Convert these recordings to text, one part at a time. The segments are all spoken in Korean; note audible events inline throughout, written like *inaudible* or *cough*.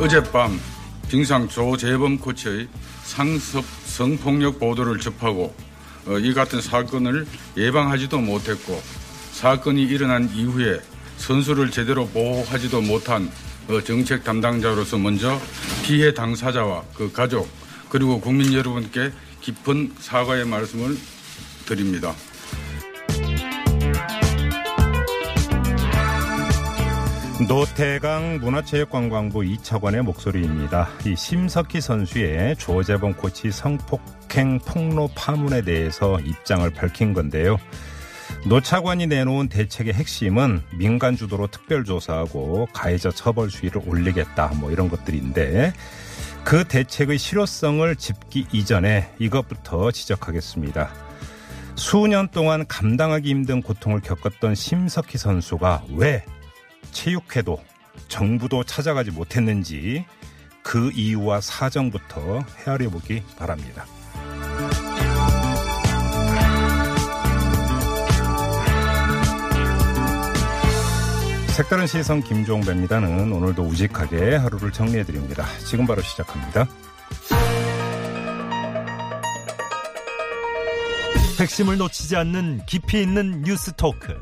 어젯밤 빙상 조 재범 코치의 상습 성폭력 보도를 접하고 어, 이 같은 사건을 예방하지도 못했고 사건이 일어난 이후에 선수를 제대로 보호하지도 못한 어, 정책 담당자로서 먼저 피해 당사자와 그 가족 그리고 국민 여러분께 깊은 사과의 말씀을 드립니다. 노태강 문화체육관광부 이차관의 목소리입니다. 이 심석희 선수의 조재범 코치 성폭행 폭로 파문에 대해서 입장을 밝힌 건데요. 노 차관이 내놓은 대책의 핵심은 민간 주도로 특별조사하고 가해자 처벌 수위를 올리겠다 뭐 이런 것들인데 그 대책의 실효성을 짚기 이전에 이것부터 지적하겠습니다. 수년 동안 감당하기 힘든 고통을 겪었던 심석희 선수가 왜 체육회도 정부도 찾아가지 못했는지 그 이유와 사정부터 헤아려 보기 바랍니다. 색다른 시선 김종배입니다는 오늘도 우직하게 하루를 정리해 드립니다. 지금 바로 시작합니다. 핵심을 놓치지 않는 깊이 있는 뉴스 토크.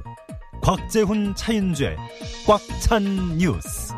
곽재훈 차인죄 꽉찬 뉴스.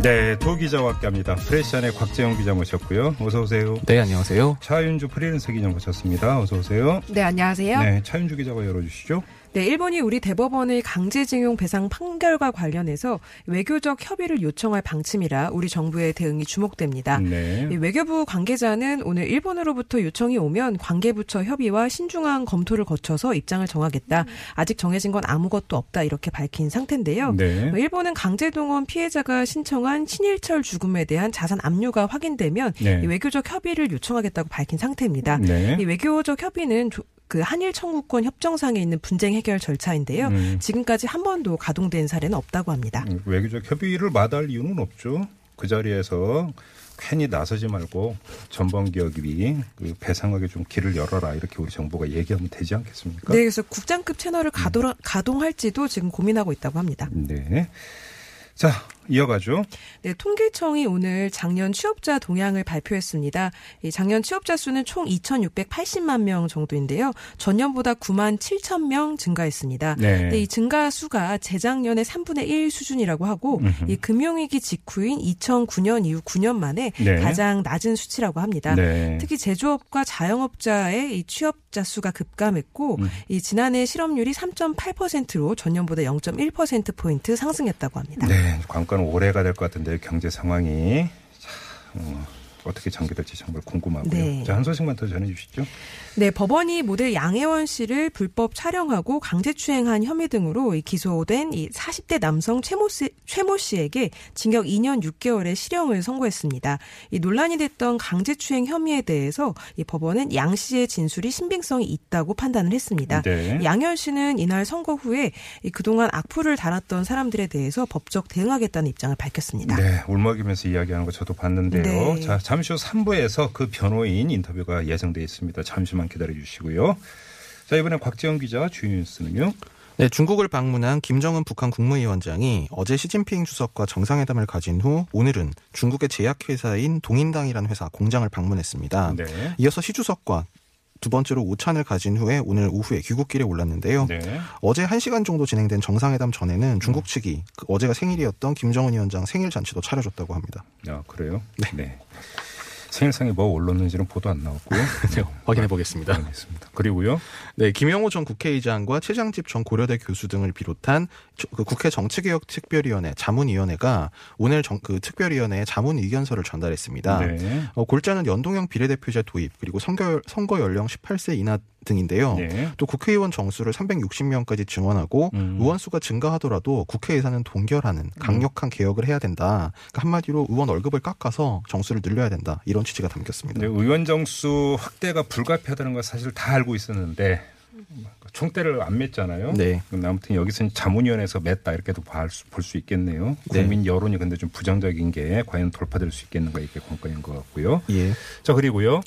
네, 도 기자와 함께합니다. 프레시안의 곽재영 기자 모셨고요. 어서 오세요. 네, 안녕하세요. 차윤주 프리랜서 기자 모셨습니다. 어서 오세요. 네, 안녕하세요. 네, 차윤주 기자가 열어주시죠. 네, 일본이 우리 대법원의 강제징용 배상 판결과 관련해서 외교적 협의를 요청할 방침이라 우리 정부의 대응이 주목됩니다. 네. 이 외교부 관계자는 오늘 일본으로부터 요청이 오면 관계부처 협의와 신중한 검토를 거쳐서 입장을 정하겠다. 아직 정해진 건 아무것도 없다 이렇게 밝힌 상태인데요. 네. 일본은 강제동원 피해자가 신청한 신일철 죽음에 대한 자산 압류가 확인되면 네. 이 외교적 협의를 요청하겠다고 밝힌 상태입니다. 네. 이 외교적 협의는 조- 그 한일 청구권 협정상에 있는 분쟁 해결 절차인데요. 음. 지금까지 한 번도 가동된 사례는 없다고 합니다. 음, 외교적 협의를 마다할 이유는 없죠. 그 자리에서 괜히 나서지 말고 전범 기업이 그 배상하게 좀 길을 열어라 이렇게 우리 정부가 얘기하면 되지 않겠습니까? 네, 그래서 국장급 채널을 가동, 가동할지도 지금 고민하고 있다고 합니다. 네. 자, 이어가죠. 네, 통계청이 오늘 작년 취업자 동향을 발표했습니다. 이 작년 취업자 수는 총 2,680만 명 정도인데요. 전년보다 9만 7천 명 증가했습니다. 네. 근데 이 증가 수가 재작년의 3분의 1 수준이라고 하고 이 금융위기 직후인 2009년 이후 9년 만에 네. 가장 낮은 수치라고 합니다. 네. 특히 제조업과 자영업자의 이 취업자 수가 급감했고 음. 이 지난해 실업률이 3.8%로 전년보다 0.1% 포인트 상승했다고 합니다. 네, 관건은 올해가 될 것 같은데 경제 상황이. 자, 어, 어떻게 전개될지 정말 궁금하고요. 네. 자, 한 소식만 더 전해주시죠. 네, 법원이 모델 양혜원 씨를 불법 촬영하고 강제추행한 혐의 등으로 이 기소된 이 40대 남성 최모, 씨, 최모 씨에게 징역 2년 6개월의 실형을 선고했습니다. 이 논란이 됐던 강제추행 혐의에 대해서 이 법원은 양 씨의 진술이 신빙성이 있다고 판단을 했습니다. 네. 양현 씨는 이날 선거 후에 이 그동안 악플을 달았던 사람들에 대해서 법적 대응하겠다는 입장을 밝혔습니다. 네, 울먹이면서 이야기하는 거 저도 봤는데요. 네. 자, 잠시 후 3부에서 그 변호인 인터뷰가 예정돼 있습니다. 잠시만 기다려 주시고요. 자, 이번에 곽재영 기자 주요 뉴스는요. 네, 중국을 방문한 김정은 북한 국무위원장이 어제 시진핑 주석과 정상회담을 가진 후 오늘은 중국의 제약회사인 동인당이라는 회사 공장을 방문했습니다. 네. 이어서 시 주석과 두 번째로 오찬을 가진 후에 오늘 오후에 귀국길에 올랐는데요. 네. 어제 1시간 정도 진행된 정상회담 전에는 중국 측이 그 어제가 생일이었던 김정은 위원장 생일 잔치도 차려줬다고 합니다. 아, 그래요? 네. 생일상에 뭐 올랐는지는 보도 안 나왔고요. *laughs* 네, 확인해 보겠습니다. 알겠습니다. 그리고요. 네, 김영호 전 국회의장과 최장집 전 고려대 교수 등을 비롯한 저- 그 국회 정치개혁 특별위원회 자문위원회가 오늘 정, 그 특별위원회에 자문 의견서를 전달했습니다. 네. 어, 골자는 연동형 비례대표제 도입 그리고 선거, 선거 연령 18세 이하 등인데요. 네. 또 국회의원 정수를 360명까지 증원하고 음. 의원 수가 증가하더라도 국회 예산은 동결하는 강력한 개혁을 해야 된다. 그러니까 한마디로 의원 월급을 깎아서 정수를 늘려야 된다. 이런 취지가 담겼습니다. 네, 의원 정수 확대가 불가피하다는 걸 사실 다 알고 있었는데 총대를 안 맸잖아요. 네. 아무튼 여기서는 자문위원회에서 맸다 이렇게도 볼 수 있겠네요. 국민 여론이 근데 좀 부정적인 게 과연 돌파될 수 있겠는가 이게 관건인 것 같고요. 예. 자 그리고요.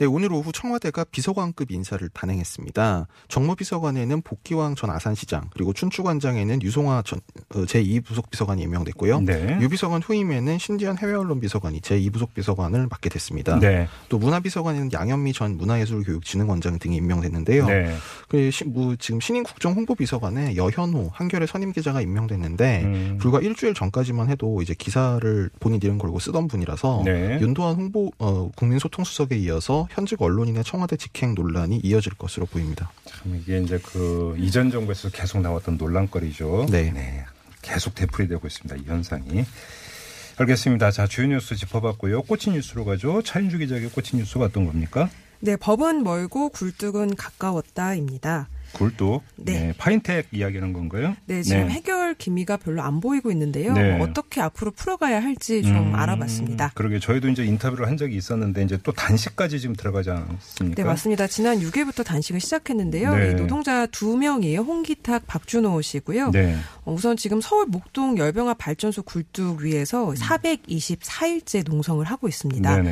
네, 오늘 오후 청와대가 비서관급 인사를 단행했습니다. 정무비서관에는 복기왕 전 아산시장, 그리고 춘추관장에는 유송화 전 어, 제2부속 비서관이 임명됐고요. 네. 유비서관 후임에는 신지현 해외언론 비서관이 제2부속 비서관을 맡게 됐습니다. 네. 또 문화비서관에는 양현미 전 문화예술교육진흥원장 등이 임명됐는데요. 네. 그 시, 뭐 지금 신인국정 홍보비서관에 여현호 한겨레 선임 기자가 임명됐는데 음. 불과 일주일 전까지만 해도 이제 기사를 본인 이름 걸고 쓰던 분이라서 네. 윤도한 홍보 어, 국민소통수석에 이어서 현직 언론인의 청와대 직행 논란이 이어질 것으로 보입니다. 참 이게 이제 그 이전 정부에서 계속 나왔던 논란거리죠. 네. 계속 되풀이되고 있습니다. 이 현상이. 알겠습니다. 자, 주요 뉴스 짚어봤고요. 꽂힌 뉴스로 가죠. 차인주 기자에게 꽂힌 뉴스가 어떤 겁니까? 네, 법은 멀고 굴뚝은 가까웠다입니다. 굴뚝. 네. 파인텍 이야기하는 건가요? 네, 지금 해결 기미가 별로 안 보이고 있는데요. 네. 어떻게 앞으로 풀어가야 할지 좀 음, 알아봤습니다. 그러게 저희도 이제 인터뷰를 한 적이 있었는데 이제 또 단식까지 지금 들어가지 않습니까? 네, 맞습니다. 지난 6일부터 단식을 시작했는데요. 네. 이 노동자 두 명이에요. 홍기탁, 박준호 씨고요. 네. 어, 우선 지금 서울 목동 열병합 발전소 굴뚝 음. 위에서 424일째 농성을 하고 있습니다.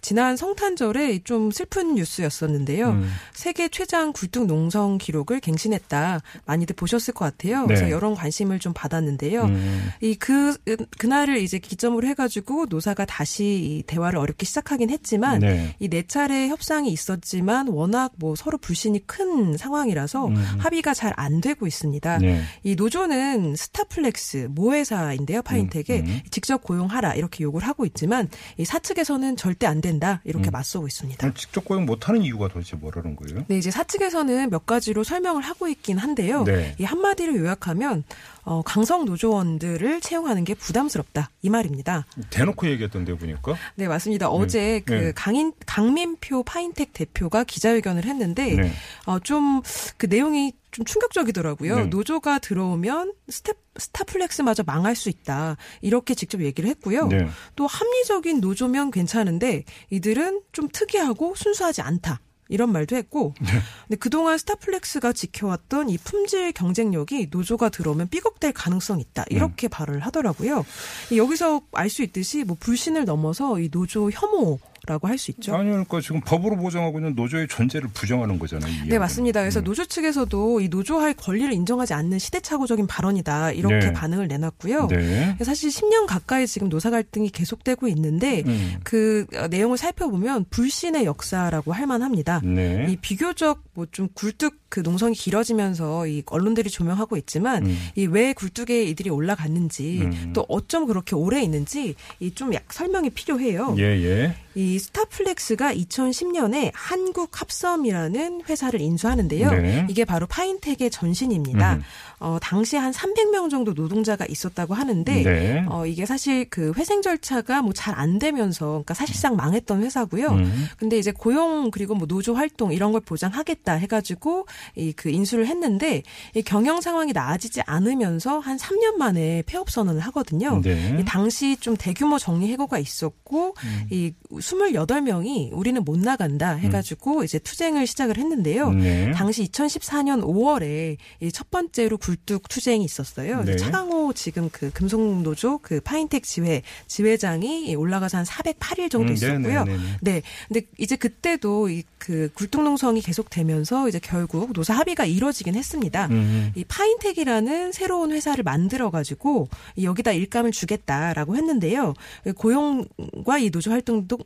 지난 성탄절에 좀 슬픈 뉴스였었는데요. 음. 세계 최장 굴뚝 농성 기록 을 갱신했다. 많이들 보셨을 것 같아요. 그래서 네. 여러 관심을 좀 받았는데요. 음. 이그 그날을 이제 기점으로 해가지고 노사가 다시 이 대화를 어렵게 시작하긴 했지만 네. 이네 차례 협상이 있었지만 워낙 뭐 서로 불신이 큰 상황이라서 음. 합의가 잘 안 되고 있습니다. 네. 이 노조는 스타플렉스 모회사인데요, 파인텍에 음, 음. 직접 고용하라 이렇게 요구를 하고 있지만 이 사측에서는 절대 안 된다 이렇게 음. 맞서고 있습니다. 직접 고용 못하는 이유가 도대체 뭐라는 거예요? 네, 이제 사측에서는 몇 가지로 설 명을 하고 있긴 한데요. 네. 이 한마디로 요약하면 어, 강성 노조원들을 채용하는 게 부담스럽다 이 말입니다. 대놓고 얘기했던데 보니까. 네, 맞습니다. 어제 그 네. 강인 강민표 파인텍 대표가 기자회견을 했는데 네. 어, 좀 그 내용이 좀 충격적이더라고요. 네. 노조가 들어오면 스텝 스타플렉스마저 망할 수 있다. 이렇게 직접 얘기를 했고요. 네. 또 합리적인 노조면 괜찮은데 이들은 좀 특이하고 순수하지 않다. 이런 말도 했고, 네. 근데 그동안 스타플렉스가 지켜왔던 이 품질 경쟁력이 노조가 들어오면 삐걱될 가능성이 있다. 네. 이렇게 발언을 하더라고요. 이 여기서 알 수 있듯이 뭐 불신을 넘어서 이 노조 혐오 라고 할 수 있죠. 아니 그러니까 지금 법으로 보장하고 있는 노조의 존재를 부정하는 거잖아요. 이 네, 이야기는. 맞습니다. 그래서 음. 노조 측에서도 이 노조할 권리를 인정하지 않는 시대착오적인 발언이다. 이렇게 네. 반응을 내놨고요. 네. 사실 10년 가까이 지금 노사 갈등이 계속되고 있는데 음. 그 어, 내용을 살펴보면 불신의 역사라고 할 만합니다. 네. 이 비교적 뭐 좀 굴뚝 그 농성이 길어지면서 이 언론들이 조명하고 있지만 음. 이왜 굴뚝에 이들이 올라갔는지 음. 또 어쩜 그렇게 오래 있는지 이 좀 약 설명이 필요해요. 예, 예. 이 스타플렉스가 2010년에 한국 합섬이라는 회사를 인수하는데요. 네. 이게 바로 파인텍의 전신입니다. 음. 어, 당시 한 300명 정도 노동자가 있었다고 하는데 네. 어, 이게 사실 그 회생 절차가 뭐 잘 안 되면서 그러니까 사실상 망했던 회사고요. 음. 근데 이제 고용 그리고 뭐 노조 활동 이런 걸 보장하겠다 해가지고 이 그 인수를 했는데 이 경영 상황이 나아지지 않으면서 한 3년 만에 폐업 선언을 하거든요. 네. 이 당시 좀 대규모 정리 해고가 있었고 음. 이 28명이 우리는 못 나간다 해가지고 이제 투쟁을 시작을 했는데요. 네. 당시 2014년 5월에 이첫 번째로 굴뚝 투쟁이 있었어요. 네. 차강호 지금 그 금속노조 그 파인텍 지회 지회장이 올라가서 한 408일 정도 음, 있었고요. 네, 네, 네, 네. 네. 근데 이제 그때도 이 그 굴뚝 농성이 계속되면서 이제 결국 노사 합의가 이뤄지긴 했습니다. 음. 이 파인텍이라는 새로운 회사를 만들어 가지고 여기다 일감을 주겠다라고 했는데요. 고용과 이 노조 활동도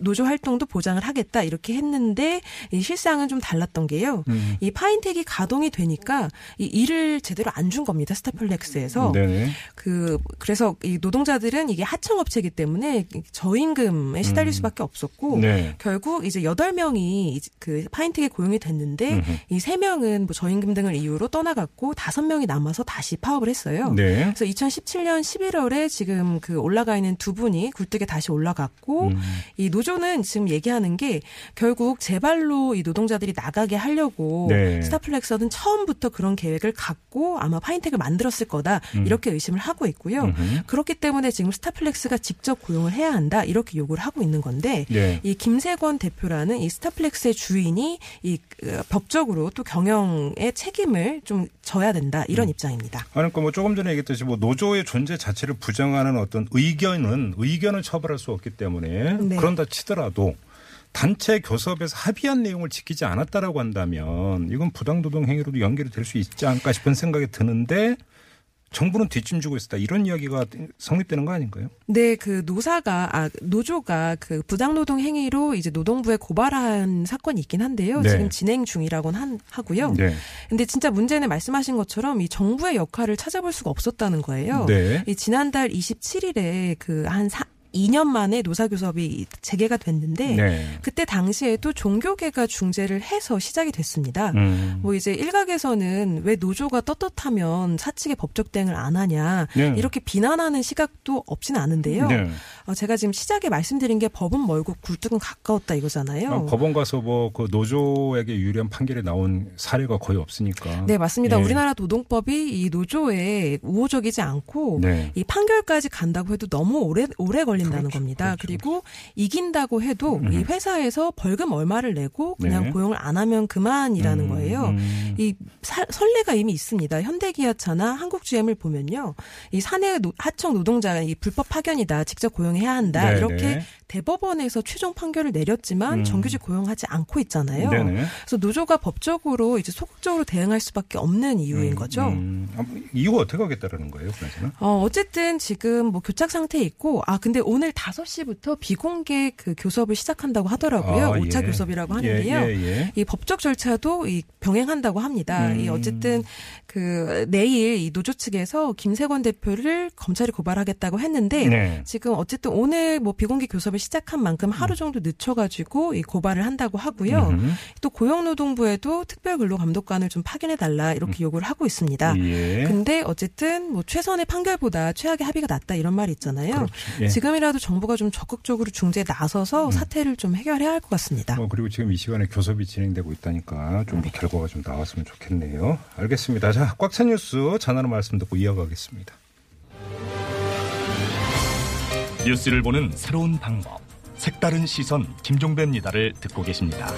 노조 활동도 보장을 하겠다 이렇게 했는데 이 실상은 좀 달랐던 게요. 음. 이 파인텍이 가동이 되니까 이 일을 제대로 안 준 겁니다. 스타플렉스에서. 네네. 그 그래서 이 노동자들은 이게 하청업체이기 때문에 저임금에 시달릴 음. 수밖에 없었고 네. 결국 이제 여덟 명이 그 파인텍에 고용이 됐는데. 이 세 명은 뭐 저임금 등을 이유로 떠나갔고 다섯 명이 남아서 다시 파업을 했어요. 네. 그래서 2017년 11월에 지금 그 올라가 있는 두 분이 굴뚝에 다시 올라갔고 음. 이 노조 노조는 지금 얘기하는 게 결국 제발로 이 노동자들이 나가게 하려고 네. 스타플렉스는 처음부터 그런 계획을 갖고 아마 파인텍을 만들었을 거다 이렇게 의심을 하고 있고요. 음. 음흠. 그렇기 때문에 지금 스타플렉스가 직접 고용을 해야 한다 이렇게 요구를 하고 있는 건데 네. 이 김세권 대표라는 이 스타플렉스의 주인이 이 그, 법적으로 또 경영의 책임을 좀 져야 된다 이런 음. 입장입니다. 아니, 그러니까 뭐 조금 전에 얘기했듯이 뭐 노조의 존재 자체를 부정하는 어떤 의견은 의견은 처벌할 수 없기 때문에 네. 그런다 치더라도 단체 교섭에서 합의한 내용을 지키지 않았다라고 한다면 이건 부당노동 행위로도 연결이 될 수 있지 않을까 싶은 생각이 드는데 정부는 뒷짐지고 있었다 이런 이야기가 성립되는 거 아닌가요? 네, 그 노사가 아 노조가 그 부당노동 행위로 이제 노동부에 고발한 사건이 있긴 한데요. 네. 지금 진행 중이라고는 한, 하고요. 네. 근데 진짜 문제는 말씀하신 것처럼 이 정부의 역할을 찾아볼 수가 없었다는 거예요. 네. 이 지난달 27일에 그한 2년 만에 노사교섭이 재개가 됐는데 네. 그때 당시에도 종교계가 중재를 해서 시작이 됐습니다. 음. 뭐 이제 일각에서는 왜 노조가 떳떳하면 사측의 법적 대응을 안 하냐 네. 이렇게 비난하는 시각도 없지는 않은데요. 네. 어, 제가 지금 시작에 말씀드린 게 법은 멀고 굴뚝은 가까웠다 이거잖아요. 아, 법원 가서 뭐 그 노조에게 유리한 판결이 나온 사례가 거의 없으니까. 네, 맞습니다. 예. 우리나라 노동법이 이 노조에 우호적이지 않고 네. 이 판결까지 간다고 해도 너무 오래 오래 걸린다는 그렇죠, 겁니다. 그렇죠. 그리고 이긴다고 해도 이 회사에서 벌금 얼마를 내고 그냥 네. 고용을 안 하면 그만이라는 음, 거예요. 음. 이 사- 선례가 이미 있습니다. 현대기아차나 한국GM을 보면요, 이 사내 노- 하청 노동자 이 불법 파견이다, 직접 고용 해야 한다 네, 이렇게 네. 대법원에서 최종 판결을 내렸지만 음. 정규직 고용하지 않고 있잖아요. 네네. 그래서 노조가 법적으로 이제 소극적으로 대응할 수밖에 없는 이유인 거죠. 음, 아, 뭐 이후 어떻게 하겠다라는 거예요, 그나저나? 어, 어쨌든 지금 뭐 교착 상태에 있고, 아, 근데 오늘 5시부터 비공개 그 교섭을 시작한다고 하더라고요. 아, 오 5차 예. 교섭이라고 하는데요. 예, 예, 예. 이 법적 절차도 이 병행한다고 합니다. 음. 이 어쨌든 그 내일 이 노조 측에서 김세권 대표를 검찰이 고발하겠다고 했는데 네. 지금 어쨌든 오늘 뭐 비공개 교섭 을 시작한 만큼 하루 정도 늦춰가지고 이 고발을 한다고 하고요. 음. 또 고용노동부에도 특별근로감독관을 좀 파견해 달라 이렇게 요구를 하고 있습니다. 예. 근데 어쨌든 뭐 최선의 판결보다 최악의 합의가 낫다 이런 말이 있잖아요. 그렇죠. 예. 지금이라도 정부가 좀 적극적으로 중재에 나서서 사태를 좀 해결해야 할 것 같습니다. 뭐 그리고 지금 이 시간에 교섭이 진행되고 있다니까 좀 결과가 좀 나왔으면 좋겠네요. 알겠습니다. 자, 꽉 찬 뉴스 전하는 말씀 듣고 이어가겠습니다. 뉴스를 보는 새로운 방법. 색다른 시선 김종배입니다를 듣고 계십니다.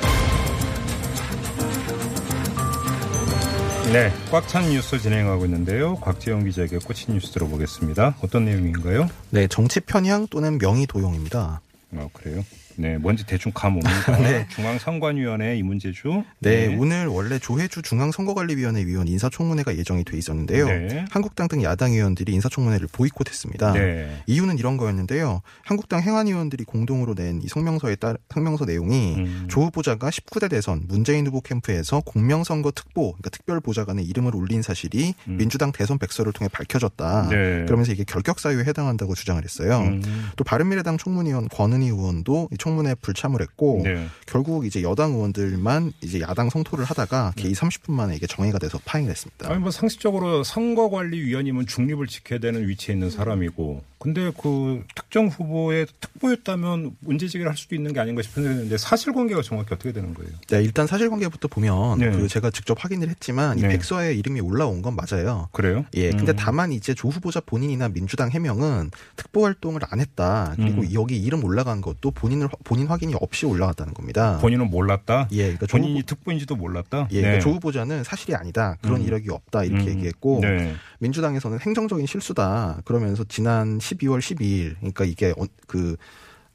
네, 꽉 찬 뉴스 진행하고 있는데요. 곽재훈 기자에게 꽂힌 뉴스 들어보겠습니다. 어떤 내용인가요? 네, 정치 편향 또는 명의 도용입니다. 아, 그래요? 네, 뭔지 대충 감 옵니다. *laughs* 네. 중앙선관위원회 이 문제죠? 네, 오늘 원래 조해주 중앙선거관리위원회 위원 인사청문회가 예정이 돼 있었는데요. 네. 한국당 등 야당 의원들이 인사청문회를 보이콧했습니다. 네. 이유는 이런 거였는데요. 한국당 행안위원들이 공동으로 낸 이 성명서에 따 성명서 내용이 음. 조 후보자가 19대 대선 문재인 후보 캠프에서 공명선거 특보, 그러니까 특별 보좌관에 이름을 올린 사실이 음. 민주당 대선 백서를 통해 밝혀졌다. 네. 그러면서 이게 결격 사유에 해당한다고 주장을 했어요. 음. 또 바른미래당 총무위원 권은희 의원도 이 청문회 불참을 했고 네. 결국 이제 여당 의원들만 이제 야당 성토를 하다가 개의 30분 만에 이게 정회가 돼서 파행을 했습니다. 아니 뭐 상식적으로 선거관리위원이면 중립을 지켜야 되는 위치에 있는 사람이고 근데 그 특정 후보의 특보였다면 문제제기를 할 수도 있는 게 아닌가 싶은 생각이 드는데 사실관계가 정확히 어떻게 되는 거예요? 네, 일단 사실관계부터 보면 네. 그 제가 직접 확인을 했지만 이 네. 백서에 이름이 올라온 건 맞아요. 그래요? 예, 근데 음. 다만 이제 조 후보자 본인이나 민주당 해명은 특보 활동을 안 했다. 그리고 음. 여기 이름 올라간 것도 본인을 본인 확인이 없이 올라갔다는 겁니다. 본인은 몰랐다. 예, 그러니까 조 본인이 후보, 특보인지도 몰랐다. 예, 그러니까 조 후보자는 사실이 아니다. 그런 음. 이력이 없다. 이렇게 음. 얘기했고 네. 민주당에서는 행정적인 실수다. 그러면서 지난 12월 12일, 그러니까 이게 어- 그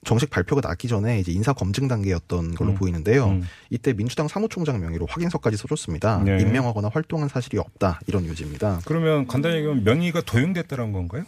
정식 발표가 나기 전에 이제 인사 검증 단계였던 걸로 음. 보이는데요. 음. 이때 민주당 사무총장 명의로 확인서까지 써줬습니다. 네. 임명하거나 활동한 사실이 없다 이런 요지입니다. 그러면 간단히 얘기하면 명의가 도용됐다는 건가요?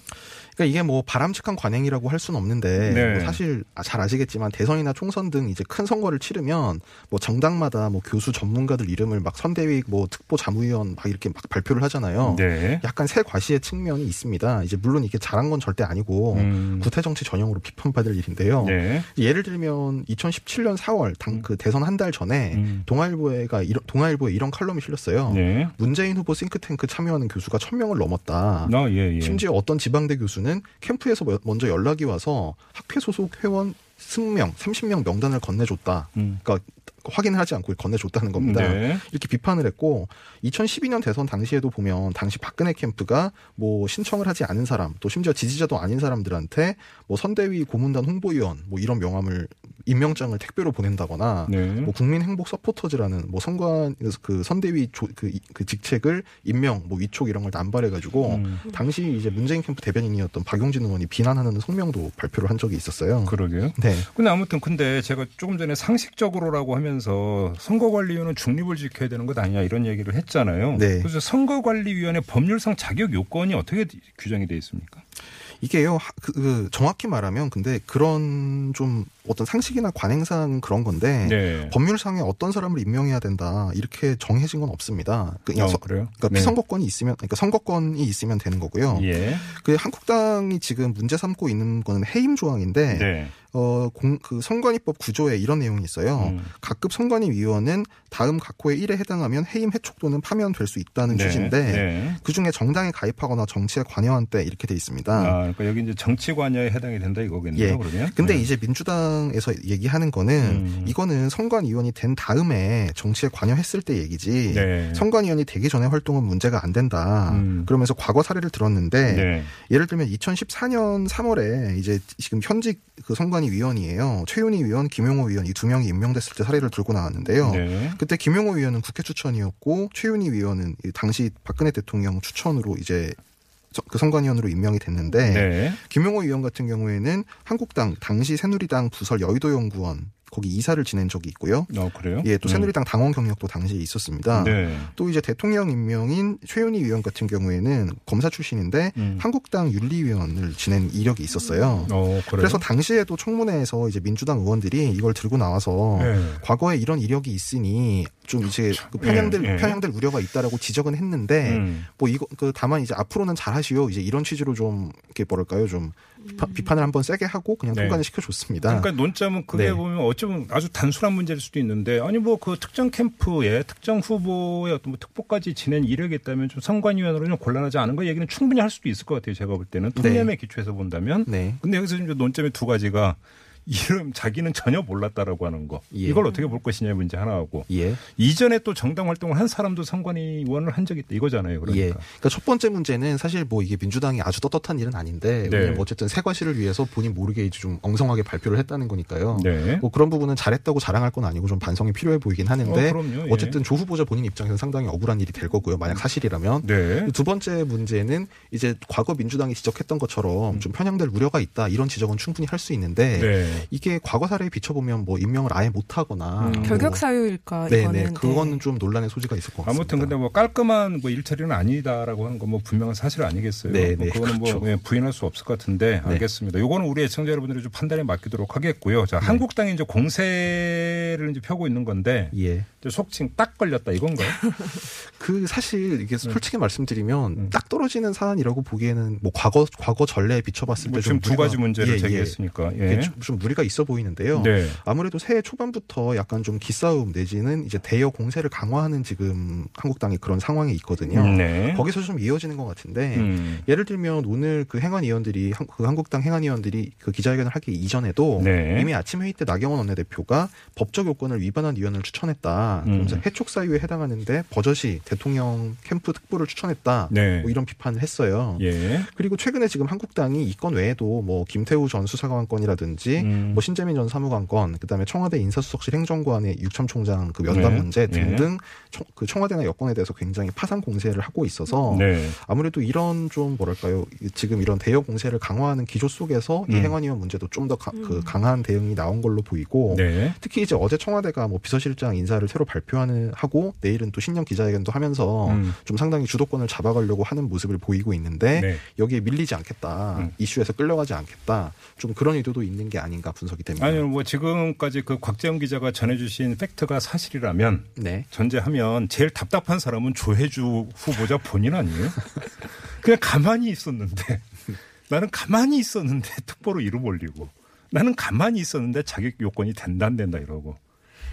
그러니까 이게 뭐 바람직한 관행이라고 할 수는 없는데 네. 뭐 사실 아, 잘 아시겠지만 대선이나 총선 등 이제 큰 선거를 치르면 뭐 정당마다 뭐 교수 전문가들 이름을 막 선대위 뭐 특보 자무위원 막 이렇게 막 발표를 하잖아요. 네. 약간 새 과시의 측면이 있습니다. 이제 물론 이게 잘한 건 절대 아니고 음. 구태 정치 전형으로 비판받을 일인데요. 네. 예를 들면 2017년 4월 당 그 대선 한 달 전에 음. 동아일보가 이런 동아일보에 이런 칼럼이 실렸어요. 네. 문재인 후보 싱크탱크 참여하는 교수가 1000명을 넘었다. 아, 예, 예. 심지어 어떤 지방대 교수는 캠프에서 뭐- 먼저 연락이 와서 학회 소속 회원 승명 30명 명단을 건네줬다. 음. 그러니까 확인을 하지 않고 건네줬다는 겁니다. 네. 이렇게 비판을 했고 2012년 대선 당시에도 보면 당시 박근혜 캠프가 뭐 신청을 하지 않은 사람 또 심지어 지지자도 아닌 사람들한테 뭐 선대위 고문단 홍보위원 뭐 이런 명함을 임명장을 택배로 보낸다거나 네. 뭐 국민 행복 서포터즈라는 뭐 선관 그 선대위 조, 그, 이- 그 직책을 임명 뭐 위촉 이런 걸 남발해 가지고 음. 당시 이제 문재인 캠프 대변인이었던 박용진 의원이 비난하는 성명도 발표를 한 적이 있었어요. 그러게요. 네. 근데 아무튼 근데 제가 조금 전에 상식적으로라고 하면 서 선거관리위원은 중립을 지켜야 되는 것 아니냐 이런 얘기를 했잖아요. 네. 그래서 선거관리위원회 법률상 자격 요건이 어떻게 규정이 되어 있습니까? 이게요, 하- 그, 그 정확히 말하면 근데 그런 좀 어떤 상식이나 관행상 그런 건데 네. 법률상에 어떤 사람을 임명해야 된다 이렇게 정해진 건 없습니다. 그냥 어, 서- 그래요? 그러니까 네. 피선거권이 있으면, 그러니까 선거권이 있으면 되는 거고요. 예. 그 한국당이 지금 문제 삼고 있는 거는 해임 조항인데, 네. 어, 공, 그 선관위법 구조에 이런 내용이 있어요. 음. 각급 선관위 위원은 다음 각호의 1에 해당하면 해임 해촉 또는 파면될 수 있다는 네. 취지인데, 네. 그 중에 정당에 가입하거나 정치에 관여한 때 이렇게 돼 있습니다. 아, 그러니까 여기 이제 정치 관여에 해당이 된다 이거겠네요. 예. 그러면. 근데 네. 이제 민주당에서 얘기하는 거는 음. 이거는 선관위원이 된 다음에 정치에 관여했을 때 얘기지 네. 선관위원이 되기 전에 활동은 문제가 안 된다. 음. 그러면서 과거 사례를 들었는데 네. 예를 들면 2014년 3월에 이제 지금 현직 그 선관위 위원이에요. 최윤희 위원, 김용호 위원 이 두 명이 임명됐을 때 사례를 들고 나왔는데요. 네. 그때 김용호 위원은 국회 추천이었고 최윤희 위원은 이 당시 박근혜 대통령 추천으로 이제 저- 그 선관위원으로 임명이 됐는데 네. 김용호 의원 같은 경우에는 한국당 당시 새누리당 부설 여의도 연구원 거기 이사를 지낸 적이 있고요. 어, 그래요? 예, 또 새누리당 당원 경력도 당시에 있었습니다. 네. 또 이제 대통령 임명인 최윤희 의원 같은 경우에는 검사 출신인데 음. 한국당 윤리위원을 지낸 이력이 있었어요. 어? 그래서 당시에도 청문회에서 이제 민주당 의원들이 이걸 들고 나와서 네. 과거에 이런 이력이 있으니 좀 이제 그 편향될 예, 예. 편향될 우려가 있다라고 지적은 했는데 음. 뭐 이거 그 다만 이제 앞으로는 잘하시오 이제 이런 취지로 좀 이렇게 뭐랄까요 좀 비판, 을 한번 세게 하고 그냥 네. 통과를 시켜줬습니다. 그러니까 논점은 그게 네. 보면 어쩌면 아주 단순한 문제일 수도 있는데 아니 뭐 그 특정 캠프에 특정 후보의 어떤 뭐 특보까지 지낸 이력이 있다면 좀 선관위원으로 좀 곤란하지 않은 거 얘기는 충분히 할 수도 있을 것 같아요. 제가 볼 때는 네. 통념에 기초해서 본다면. 네. 근데 여기서 이제 논점의 두 가지가 이름 자기는 전혀 몰랐다라고 하는 거. 예. 이걸 어떻게 볼 것이냐의 문제 하나하고 예. 이전에 또 정당 활동을 한 사람도 선관위원을 한 적이 있다 이거잖아요. 그러니까. 예. 그러니까 첫 번째 문제는 사실 뭐 이게 민주당이 아주 떳떳한 일은 아닌데 네. 왜냐면 어쨌든 세과시를 위해서 본인 모르게 이제 좀 엉성하게 발표를 했다는 거니까요. 네. 뭐 그런 부분은 잘했다고 자랑할 건 아니고 좀 반성이 필요해 보이긴 하는데 어, 그럼요. 예. 어쨌든 조 후보자 본인 입장에서는 상당히 억울한 일이 될 거고요. 만약 사실이라면 네. 두 번째 문제는 이제 과거 민주당이 지적했던 것처럼 좀 편향될 우려가 있다 이런 지적은 충분히 할 수 있는데 음. 네. 이게 과거 사례에 비춰보면 뭐 임명을 아예 못하거나 음. 뭐 결격 사유일까 네네 이거는 그거는 네. 좀 논란의 소지가 있을 것 같습니다. 아무튼 근데 뭐 깔끔한 뭐 일처리는 아니다라고 하는 건 뭐 분명한 사실 아니겠어요. 네, 뭐 네, 그거는 그렇죠. 뭐 예, 부인할 수 없을 것 같은데 네. 알겠습니다. 요거는 우리 애청자 여러분들이 좀 판단에 맡기도록 하겠고요. 자, 한국당이 이제 공세를 이제 펴고 있는 건데 예. 이제 속칭 딱 걸렸다 이건가요? *laughs* 그 사실 이게 솔직히 말씀드리면 음. 딱 떨어지는 사안이라고 보기에는 뭐 과거 과거 전례에 비춰봤을 뭐때좀 지금 두 가지 문제를 제기했으니까. 예. 좀, 좀 무리가 있어 보이는데요. 네. 아무래도 새해 초반부터 약간 좀 기싸움 내지는 이제 대여 공세를 강화하는 지금 한국당이 그런 상황에 있거든요. 네. 거기서 좀 이어지는 것 같은데 음. 예를 들면 오늘 그 행안위원들이 한- 그 한국당 행안위원들이 그 기자회견을 하기 이전에도 네. 이미 아침 회의 때 나경원 원내대표가 법적 요건을 위반한 위원을 추천했다. 음. 그러면서 해촉 사유에 해당하는데 버젓이 대통령 캠프 특보를 추천했다. 네. 뭐 이런 비판을 했어요. 예. 그리고 최근에 지금 한국당이 이 건 외에도 뭐 김태우 전 수사관 건이라든지 음. 뭐 신재민 전 사무관 건, 그다음에 청와대 인사수석실 행정관의 유참 총장 그 면담 네. 문제 네. 등등 청, 그 청와대나 여권에 대해서 굉장히 파상 공세를 하고 있어서 네. 아무래도 이런 좀 뭐랄까요 이- 지금 이런 대여 공세를 강화하는 기조 속에서 이 음. 행안위원 문제도 좀 더 그 강한 대응이 나온 걸로 보이고 네. 특히 이제 어제 청와대가 뭐 비서실장 인사를 새로 발표하는 하고 내일은 또 신년 기자회견도 하면서 음. 좀 상당히 주도권을 잡아가려고 하는 모습을 보이고 있는데 네. 여기에 밀리지 않겠다 음. 이슈에서 끌려가지 않겠다 좀 그런 의도도 있는 게 아닌가 분석이 됩니다. 아니요, 뭐 지금까지 그 곽재영 기자가 전해주신 팩트가 사실이라면 네. 전제하면 제일 답답한 사람은 조혜주 후보자 본인 아니에요? *laughs* 그냥 가만히 있었는데 나는 가만히 있었는데 *laughs* 특보로 이름 올리고 나는 가만히 있었는데 자격 요건이 된다 안 된다 이러고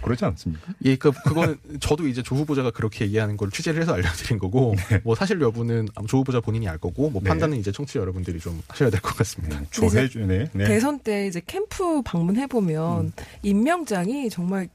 그렇지 않습니까? 예, 그 그거는 *laughs* 저도 이제 조 후보자가 그렇게 얘기하는 걸 취재를 해서 알려드린 거고 *laughs* 뭐 사실 여부는 아마 조 후보자 본인이 알 거고 뭐 네. 판단은 이제 청취자 여러분들이 좀 하셔야 될 것 같습니다. 조혜주, 네. 네. 대선 때 이제 캠프 방문해 보면 임명장이 정말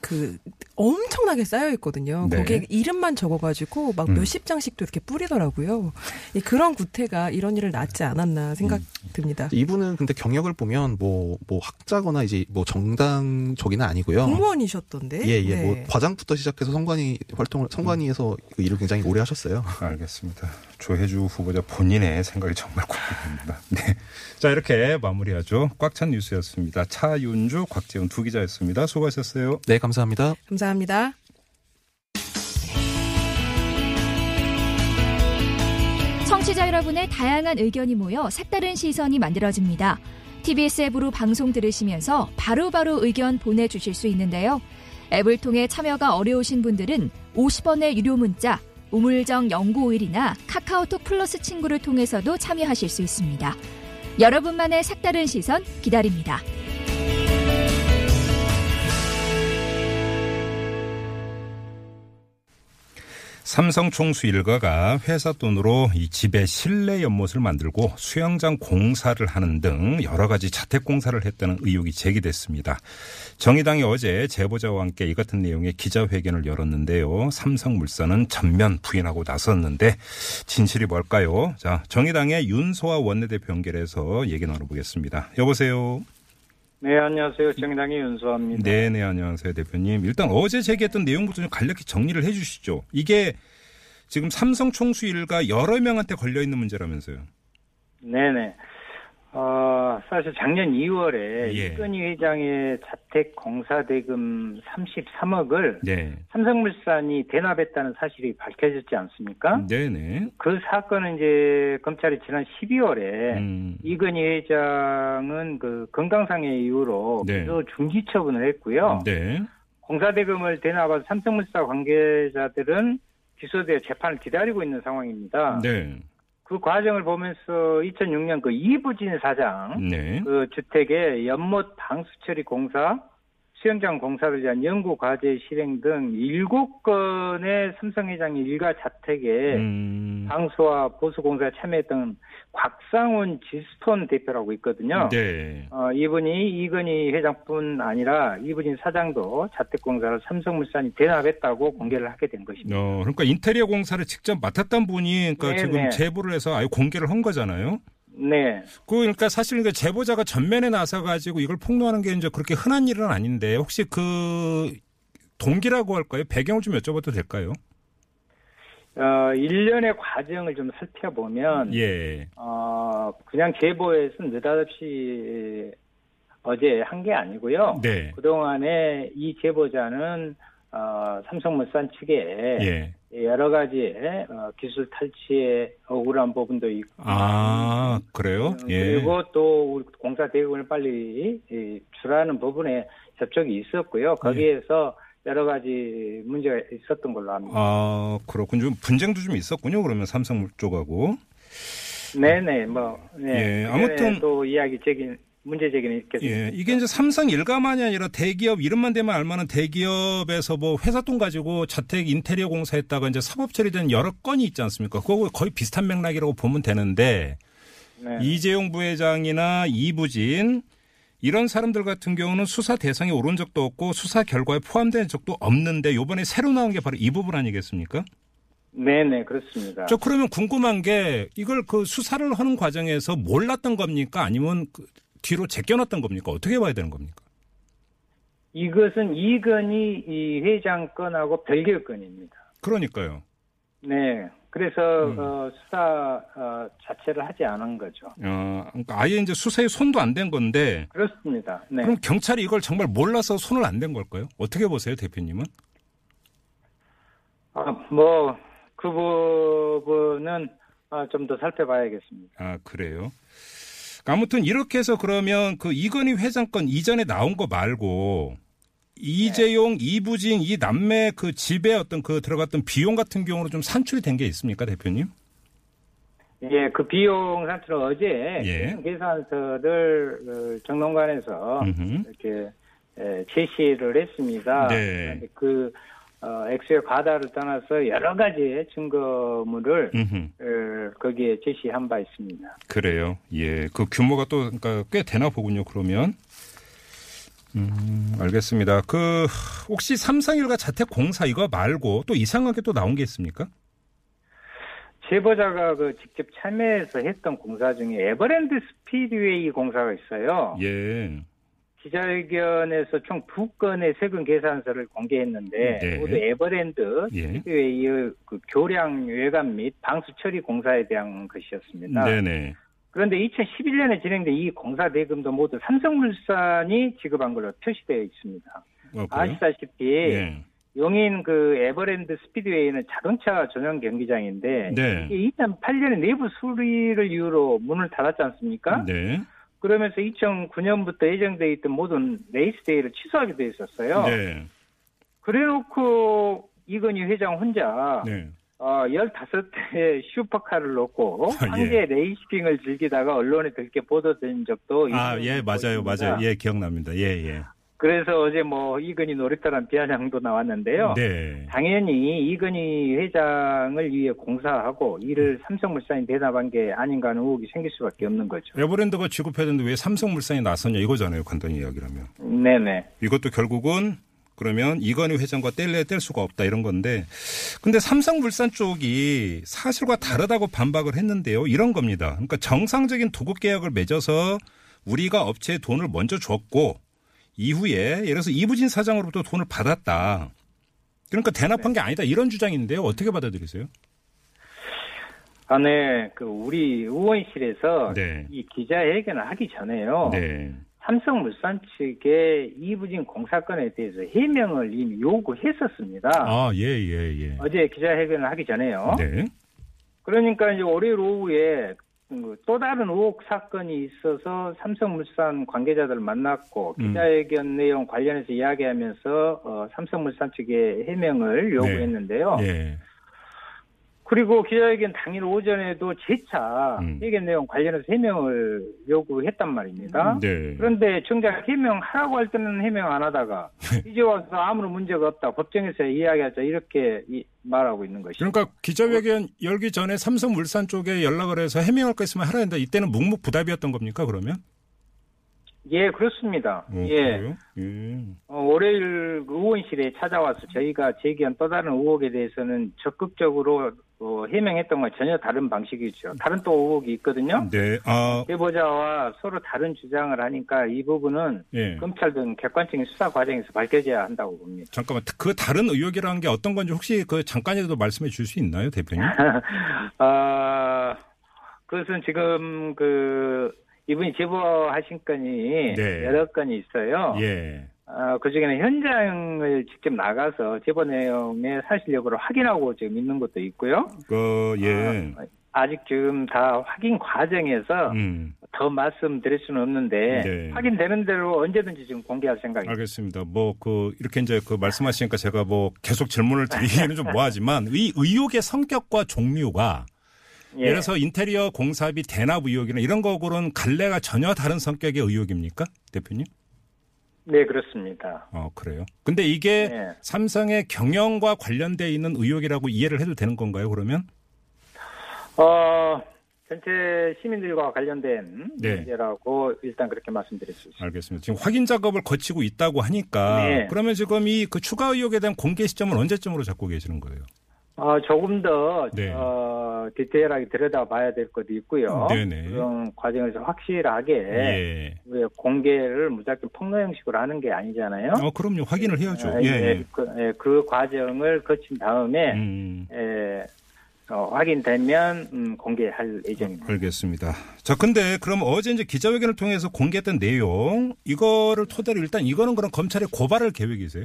그 엄청나게 쌓여 있거든요. 네. 거기에 이름만 적어가지고 막 음. 몇십 장씩도 이렇게 뿌리더라고요. 이 그런 구태가 이런 일을 낳지 않았나 생각 듭니다. 이분은 근데 경력을 보면 뭐뭐 학자거나 이제 뭐 정당적이는 아니고요. 공무원이셨던데. 예, 예. 네. 뭐 과장부터 시작해서 선관위 활동을 선관위에서 그 일을 굉장히 오래 하셨어요. 알겠습니다. 조혜주 후보자 본인의 생각이 정말 궁금합니다. *laughs* 네. 자, 이렇게 마무리하죠. 꽉 찬 뉴스였습니다. 차윤주, 곽재훈 두 기자였습니다. 수고하셨어요. 네, 감사합니다. 감사합니다. 청취자 여러분의 다양한 의견이 모여 색다른 시선이 만들어집니다. TBS 앱으로 방송 들으시면서 바로바로 의견 보내주실 수 있는데요. 앱을 통해 참여가 어려우신 분들은 50원의 유료 문자 우물정 0951이나 카카오톡 플러스 친구를 통해서도 참여하실 수 있습니다. 여러분만의 색다른 시선 기다립니다. 삼성 총수 일가가 회사 돈으로 이 집에 실내 연못을 만들고 수영장 공사를 하는 등 여러 가지 자택 공사를 했다는 의혹이 제기됐습니다. 정의당이 어제 제보자와 함께 이 같은 내용의 기자회견을 열었는데요. 삼성물산은 전면 부인하고 나섰는데 진실이 뭘까요? 자, 정의당의 윤소아 원내대표 연결해서 얘기 나눠보겠습니다. 여보세요. 네, 안녕하세요. 정당의 윤수아입니다. 네 네, 안녕하세요, 대표님. 일단 어제 제기했던 내용부터 좀 간략히 정리를 해 주시죠. 이게 지금 삼성 총수 일가 여러 명한테 걸려 있는 문제라면서요. 네네. 어, 사실 작년 2월에 예. 이건희 회장의 자택 공사 대금 33억을 네. 삼성물산이 대납했다는 사실이 밝혀졌지 않습니까? 네네. 그 사건은 이제 검찰이 지난 12월에 음, 이건희 회장은 그 건강상의 이유로 네. 기소 중지 처분을 했고요. 네. 공사 대금을 대납한 삼성물산 관계자들은 기소되어 재판을 기다리고 있는 상황입니다. 네. 그 과정을 보면서 2006년 그 이부진 사장 네. 그 주택의 연못 방수 처리 공사, 수영장 공사를 위한 연구 과제 실행 등 7건의 삼성 회장의 일가 자택에 음, 방수와 보수 공사에 참여했던 곽상훈 지스톤 대표라고 있거든요. 네. 어, 이분이 이건희 회장뿐 아니라 이부진 사장도 자택 공사를 삼성물산이 대납했다고 공개를 하게 된 것입니다. 어, 그러니까 인테리어 공사를 직접 맡았던 분이 그러니까 네, 지금 네. 제보를 해서 아예 공개를 한 거잖아요. 네. 그 그러니까 사실 그 제보자가 전면에 나서 가지고 이걸 폭로하는 게 이제 그렇게 흔한 일은 아닌데 혹시 그 동기라고 할까요? 배경을 좀 여쭤봐도 될까요? 어, 일련의 과정을 좀 살펴보면 예. 어, 그냥 제보에서 느닷없이 어제 한 게 아니고요. 네. 그동안에 이 제보자는 어, 삼성물산 측에 예. 여러 가지의 어, 기술 탈취에 억울한 부분도 있고 아, 그래요? 음, 예. 그리고 또 우리 공사 대금을 빨리 이, 주라는 부분에 접촉이 있었고요. 거기에서 여러 가지 문제가 있었던 걸로 압니다. 아, 그렇군요. 좀 분쟁도 좀 있었군요. 그러면 삼성 쪽하고. 네네, 뭐, 네. 예, 아무튼- 또 이야기 제기, 문제 제기는 있겠습니다. 예. 이게 이제 삼성 일가만이 아니라 대기업 이름만 대면 알만한 대기업에서 뭐 회사 돈 가지고 자택 인테리어 공사했다가 이제 사법 처리된 여러 건이 있지 않습니까? 그거 거의 비슷한 맥락이라고 보면 되는데 네. 이재용 부회장이나 이부진 이런 사람들 같은 경우는 수사 대상에 오른 적도 없고 수사 결과에 포함된 적도 없는데 요번에 새로 나온 게 바로 이 부분 아니겠습니까? 네네, 그렇습니다. 저 그러면 궁금한 게 이걸 그 수사를 하는 과정에서 몰랐던 겁니까? 아니면 그 뒤로 제껴놨던 겁니까? 어떻게 봐야 되는 겁니까? 이것은 이 건이 이 회장 건하고 별개 건입니다. 그러니까요. 네. 그래서 음. 어, 수사 어, 자체를 하지 않은 거죠. 어, 그러니까 아예 이제 수사에 손도 안 댄 건데 그렇습니다. 네. 그럼 경찰이 이걸 정말 몰라서 손을 안 댄 걸까요? 어떻게 보세요, 대표님은? 아, 뭐, 그 부분은 아, 좀더 살펴봐야겠습니다. 아, 그래요? 아무튼 이렇게 해서 그러면 그 이건희 회장 건 이전에 나온 거 말고 이재용, 이부진 이 남매 그 집에 어떤 그 들어갔던 비용 같은 경우로 좀 산출이 된 게 있습니까, 대표님? 예, 그 비용 산출은 어제 예. 계산서를 어, 정론관에서. 이렇게 에, 제시를 했습니다. 네. 그 어, 액수의 과다를 떠나서 여러 가지의 증거물을. 어, 거기에 제시한 바 있습니다. 그래요. 예. 그 규모가 또 그러니까 꽤 되나 보군요. 그러면. 음, 알겠습니다. 그 혹시 삼성일가 자택 공사 이거 말고 또 이상하게 또 나온 게 있습니까? 제보자가 그 직접 참여해서 했던 공사 중에 에버랜드 스피드웨이 공사가 있어요. 예. 기자회견에서 총 두 건의 세금 계산서를 공개했는데 네. 모두 에버랜드 예. 스피드웨이의 그 교량 외관 및 방수 처리 공사에 대한 것이었습니다. 네네. 그런데 2011년에 진행된 이 공사 대금도 모두 삼성물산이 지급한 걸로 표시되어 있습니다. 어, 그래요? 아시다시피 예. 용인 그 에버랜드 스피드웨이는 자동차 전용 경기장인데 네. 이게 2008년에 내부 수리를 이유로 문을 닫았지 않습니까? 네. 그러면서 2009년부터 예정돼 있던 모든 race day를 취소하게 돼 있었어요. 네. 그래놓고 이건희 회장 혼자 네. 어, 15대 *laughs* 슈퍼카를 놓고 예. 한개 레이싱을 즐기다가 언론에 들켜 보도된 적도 아, 예, 맞아요. 있습니다. 맞아요. 예, 기억납니다. 예, 예. 그래서 어제 뭐 이건희 놀이터란 비아냥도 나왔는데요. 네. 당연히 이건희 회장을 위해 공사하고 이를 삼성물산이 대납한 게 아닌가 하는 의혹이 생길 수밖에 없는 거죠. 에버랜드가 지급해야 되는데 왜 삼성물산이 나서냐 이거잖아요. 간단히 이야기라면. 네네. 이것도 결국은 그러면 이건희 회장과 뗄래야 뗄 수가 없다 이런 건데 근데 삼성물산 쪽이 사실과 다르다고 반박을 했는데요. 이런 겁니다. 그러니까 정상적인 도급 계약을 맺어서 우리가 업체에 돈을 먼저 줬고 이후에 예를 들어서 이부진 사장으로부터 돈을 받았다. 그러니까 대납한 게 아니다 이런 주장인데요. 어떻게 받아들이세요? 아, 네. 그 우리 의원실에서 네. 이 기자회견을 하기 전에요. 네. 삼성물산 측에 이부진 공사건에 대해서 해명을 이미 요구했었습니다. 아, 예, 예, 예. 어제 기자회견을 하기 전에요. 네. 그러니까 이제 월요일 오후에 그 또 다른 의혹 사건이 있어서 삼성물산 관계자들을 만났고 음. 기자회견 내용 관련해서 이야기하면서 어, 삼성물산 측에 해명을 요구했는데요. 예. 그리고 기자회견 당일 오전에도 재차 음. 회견 내용 관련해서 해명을 요구했단 말입니다. 네. 그런데 정작 해명하라고 할 때는 해명 안 하다가 이제 와서 아무런 문제가 없다. 법정에서 이야기하자 이렇게 이- 말하고 있는 것이죠. 그러니까 기자회견 열기 전에 삼성물산 쪽에 연락을 해서 해명할 거 있으면 하라 했는데 이때는 묵묵부답이었던 겁니까 그러면? 예, 그렇습니다. 어, 예. 예. 어, 월요일 그 의원실에 찾아와서 저희가 제기한 또 다른 의혹에 대해서는 적극적으로 어, 해명했던 건 전혀 다른 방식이죠. 다른 또 의혹이 있거든요. 네. 아, 제보자와 서로 다른 주장을 하니까 이 부분은 예. 검찰 등 객관적인 수사 과정에서 밝혀져야 한다고 봅니다. 잠깐만. 그 다른 의혹이라는 게 어떤 건지 혹시 그 잠깐이라도 말씀해 줄수 있나요, 대표님? *laughs* 아, 그것은 지금 그 이분이 제보하신 건이 네. 여러 건이 있어요. 예. 아, 그 중에는 현장을 직접 나가서 제보 내용의 사실 여부를 확인하고 지금 있는 것도 있고요. 그, 예. 아, 아직 지금 다 확인 과정에서 음. 더 말씀드릴 수는 없는데 네. 확인되는 대로 언제든지 지금 공개할 생각입니다. 알겠습니다. 뭐, 그, 이렇게 이제 그 말씀하시니까 제가 뭐 계속 질문을 드리기는 좀 뭐하지만 이 의혹의 성격과 종류가 예. 예를 들어서 인테리어 공사비 대납 의혹이나 이런 거하고는 갈래가 전혀 다른 성격의 의혹입니까? 대표님? 네, 그렇습니다. 어, 그래요. 근데 이게 네. 삼성의 경영과 관련돼 있는 의혹이라고 이해를 해도 되는 건가요, 그러면? 어, 전체 시민들과 관련된 네. 문제라고 일단 그렇게 말씀드릴 수 있습니다. 알겠습니다. 지금 확인 작업을 거치고 있다고 하니까 네. 그러면 지금 이 그 추가 의혹에 대한 공개 시점은 언제쯤으로 잡고 계시는 거예요? 어, 조금 더 네. 어, 디테일하게 들여다봐야 될 것도 있고요. 네네. 그런 과정에서 확실하게 예. 왜 공개를 무작정 폭로 형식으로 하는 게 아니잖아요. 어, 그럼요. 확인을 해야죠. 아, 예. 예, 그, 예, 그 과정을 거친 다음에 음, 예, 어, 확인되면 음, 공개할 예정입니다. 알겠습니다. 자, 근데 그럼 어제 이제 기자회견을 통해서 공개했던 내용 이거를 토대로 일단 이거는 그럼 검찰에 고발할 계획이세요?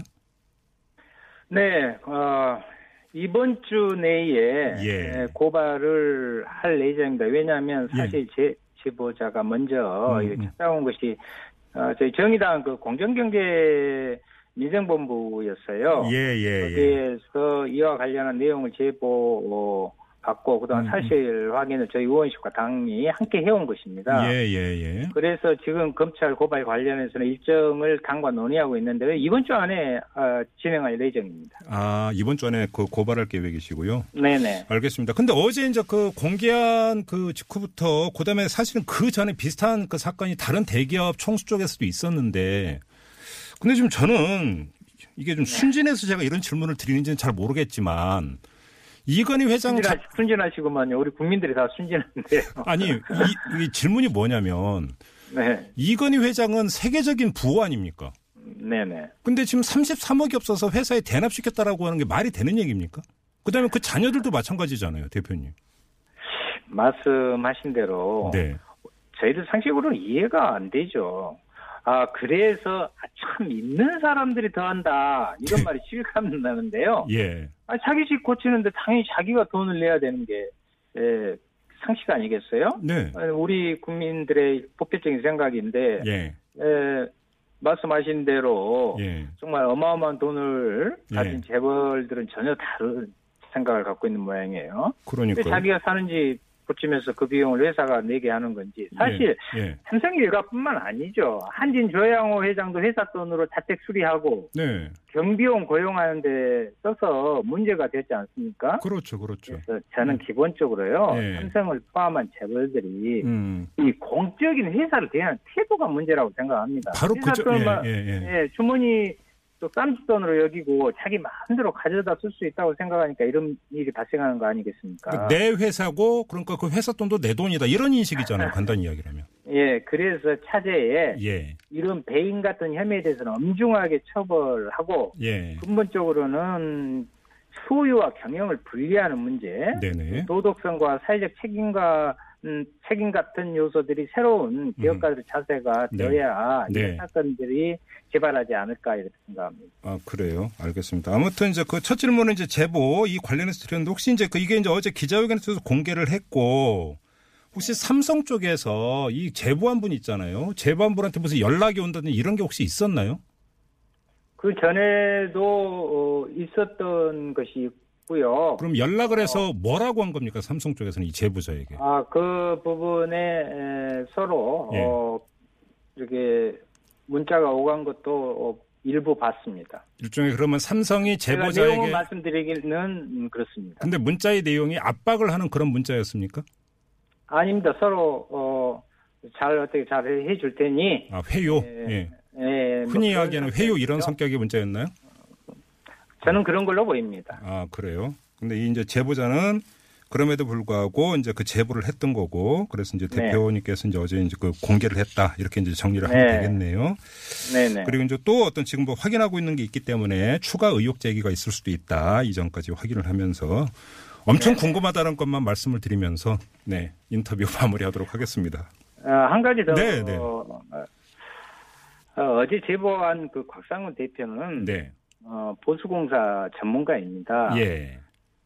네, 어, 이번 주 내에 예. 예, 고발을 할 예정입니다. 왜냐하면 사실 제 제보자가 먼저 음, 음. 찾아온 것이 어, 저희 정의당 그 공정경제 민생본부였어요. 예, 예, 예. 거기에서 이와 관련한 내용을 제보 받고 그동안 음, 음. 사실 확인을 저희 의원실과 당이 함께 해온 것입니다. 예, 예, 예. 그래서 지금 검찰 고발 관련해서는 일정을 당과 논의하고 있는데 이번 주 안에 어, 진행할 예정입니다. 아, 이번 주 안에 그 고발할 계획이시고요. 네네. 알겠습니다. 근데 어제 이제 그 공개한 그 직후부터 그다음에 사실은 그 전에 비슷한 그 사건이 다른 대기업 총수 쪽에서도 있었는데 근데 지금 저는 이게 좀 순진해서 제가 이런 질문을 드리는지는 잘 모르겠지만 이건희 회장 자, 순진하, 순진하시구만요. 우리 국민들이 다 순진한데요. *laughs* 아니 이, 이 질문이 뭐냐면 네. 이건희 회장은 세계적인 부호 아닙니까? 네네. 근데 지금 33억이 없어서 회사에 대납시켰다라고 하는 게 말이 되는 얘기입니까? 그다음에 그 자녀들도 마찬가지잖아요, 대표님. 말씀하신 대로 네. 저희들 상식으로는 이해가 안 되죠. 아 그래서 아, 참 있는 사람들이 더 한다 이런 말이 실감 나는데요. 예. 아, 자기 집 고치는데 당연히 자기가 돈을 내야 되는 게 예, 상식 아니겠어요? 네. 아니, 우리 국민들의 보편적인 생각인데 예. 예, 말씀하신 대로 예. 정말 어마어마한 돈을 예. 가진 재벌들은 전혀 다른 생각을 갖고 있는 모양이에요. 왜 그러니까 자기가 사는 집 고치면서 그 비용을 회사가 내게 하는 건지 사실 예. 삼성 일가뿐만 아니죠. 한진 조양호 회장도 회사 돈으로 자택 수리하고 네. 경비원 고용하는 데 써서 문제가 됐지 않습니까? 그렇죠. 그렇죠. 그래서 저는 기본적으로요 예. 삼성을 포함한 재벌들이 음. 이 공적인 회사를 대하는 태도가 문제라고 생각합니다. 바로 회사 예, 예, 예. 예, 주머니 또 쌈짓돈으로 여기고 자기 마음대로 가져다 쓸 수 있다고 생각하니까 이런 일이 발생하는 거 아니겠습니까? 내 회사고 그러니까 그 회사 돈도 내 돈이다 이런 인식이잖아요. *laughs* 간단히 이야기하면. 예, 그래서 차제에 예. 이런 배임 같은 혐의에 대해서는 엄중하게 처벌하고 예. 근본적으로는 소유와 경영을 분리하는 문제, 네네. 도덕성과 사회적 책임과 음, 책임 같은 요소들이 새로운 기업가들의 자세가 네. 되어야 네. 이런 사건들이 재발하지 않을까 이렇게 생각합니다. 아 그래요. 알겠습니다. 아무튼 이제 그 첫 질문은 이제 제보 이 관련해서 드렸는데 혹시 이제 그 이게 이제 어제 기자회견에서 공개를 했고 혹시 삼성 쪽에서 이 제보한 분 있잖아요. 제보한 분한테 무슨 연락이 온다든지 이런 게 혹시 있었나요? 그 전에도 어, 있었던 것이 있고요. 그럼 연락을 해서 뭐라고 한 겁니까? 삼성 쪽에서는 이 제보자에게. 아, 그 부분에 에, 서로 예. 어, 이렇게 문자가 오간 것도 어, 일부 봤습니다. 일종의 그러면 삼성이 제보자에게 말씀드리기는 음, 그렇습니다. 근데 문자의 내용이 압박을 하는 그런 문자였습니까? 아닙니다. 서로 어, 잘 어떻게 잘 해줄 테니 아 회요. 예. 예. 예, 뭐 흔히 그런 이야기하는 회요 이런. 성격의 문자였나요? 저는 그런 걸로 보입니다. 아 그래요. 근데 이 이제 제보자는 그럼에도 불구하고 이제 그 제보를 했던 거고 그래서 이제 네. 대표님께서 이제 어제 이제 그 공개를 했다 이렇게 이제 정리를 네. 하면 되겠네요. 네네. 그리고 이제 또 어떤 지금 뭐 확인하고 있는 게 있기 때문에 추가 의혹 제기가 있을 수도 있다 이전까지 확인을 하면서 엄청 궁금하다는 것만 말씀을 드리면서 네 인터뷰 *laughs* 마무리하도록 하겠습니다. 어, 한 가지 더 네, 네. 어, 어, 제 제보한 그 곽상훈 대표는 네, 어, 보수공사 전문가입니다. 예,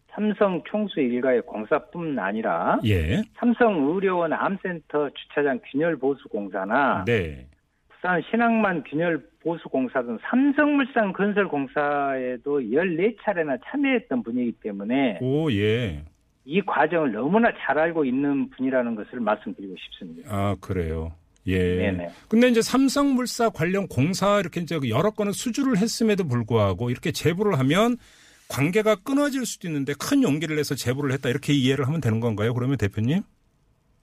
삼성 총수 일가의 공사뿐 아니라 예, 삼성 의료원 암센터 주차장 균열 보수 공사나 네, 부산 신항만 균열 보수 공사 등 삼성물산 건설 공사에도 14차례나 참여했던 분이기 때문에 오 예. 이 과정을 너무나 잘 알고 있는 분이라는 것을 말씀드리고 싶습니다. 아, 그래요. 예. 네네. 근데 이제 삼성물사 관련 공사 이렇게 이제 여러 건을 수주를 했음에도 불구하고 이렇게 제보를 하면 관계가 끊어질 수도 있는데 큰 용기를 내서 제보를 했다 이렇게 이해를 하면 되는 건가요? 그러면 대표님?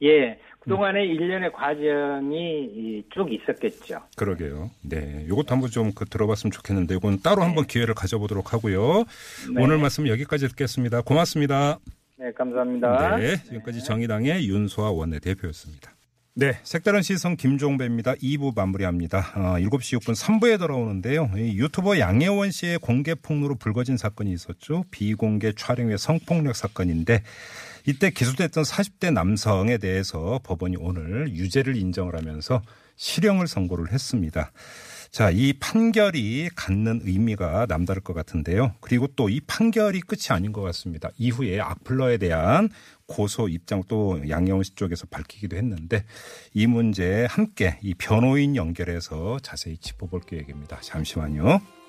예, 그동안의 일련의 과정이 이쭉 있었겠죠. 그러게요. 네. 요것도 한번 좀 그 들어봤으면 좋겠는데 이건 따로 한번 기회를 가져보도록 하고요. 네. 오늘 말씀 여기까지 듣겠습니다. 고맙습니다. 네, 감사합니다. 네, 지금까지 정의당의 윤소아 원내대표였습니다. 네, 색다른 시선 김종배입니다. 2부 마무리합니다. 어, 7시 6분 3부에 돌아오는데요. 이 유튜버 양혜원 씨의 공개 폭로로 불거진 사건이 있었죠. 비공개 촬영의 성폭력 사건인데 이때 기소됐던 40대 남성에 대해서 법원이 오늘 유죄를 인정을 하면서 실형을 선고를 했습니다. 자, 이 판결이 갖는 의미가 남다를 것 같은데요. 그리고 또 이 판결이 끝이 아닌 것 같습니다. 이후에 악플러에 대한 고소 입장 또 양영훈 씨 쪽에서 밝히기도 했는데 이 문제 함께 이 변호인 연결해서 자세히 짚어볼 계획입니다. 잠시만요.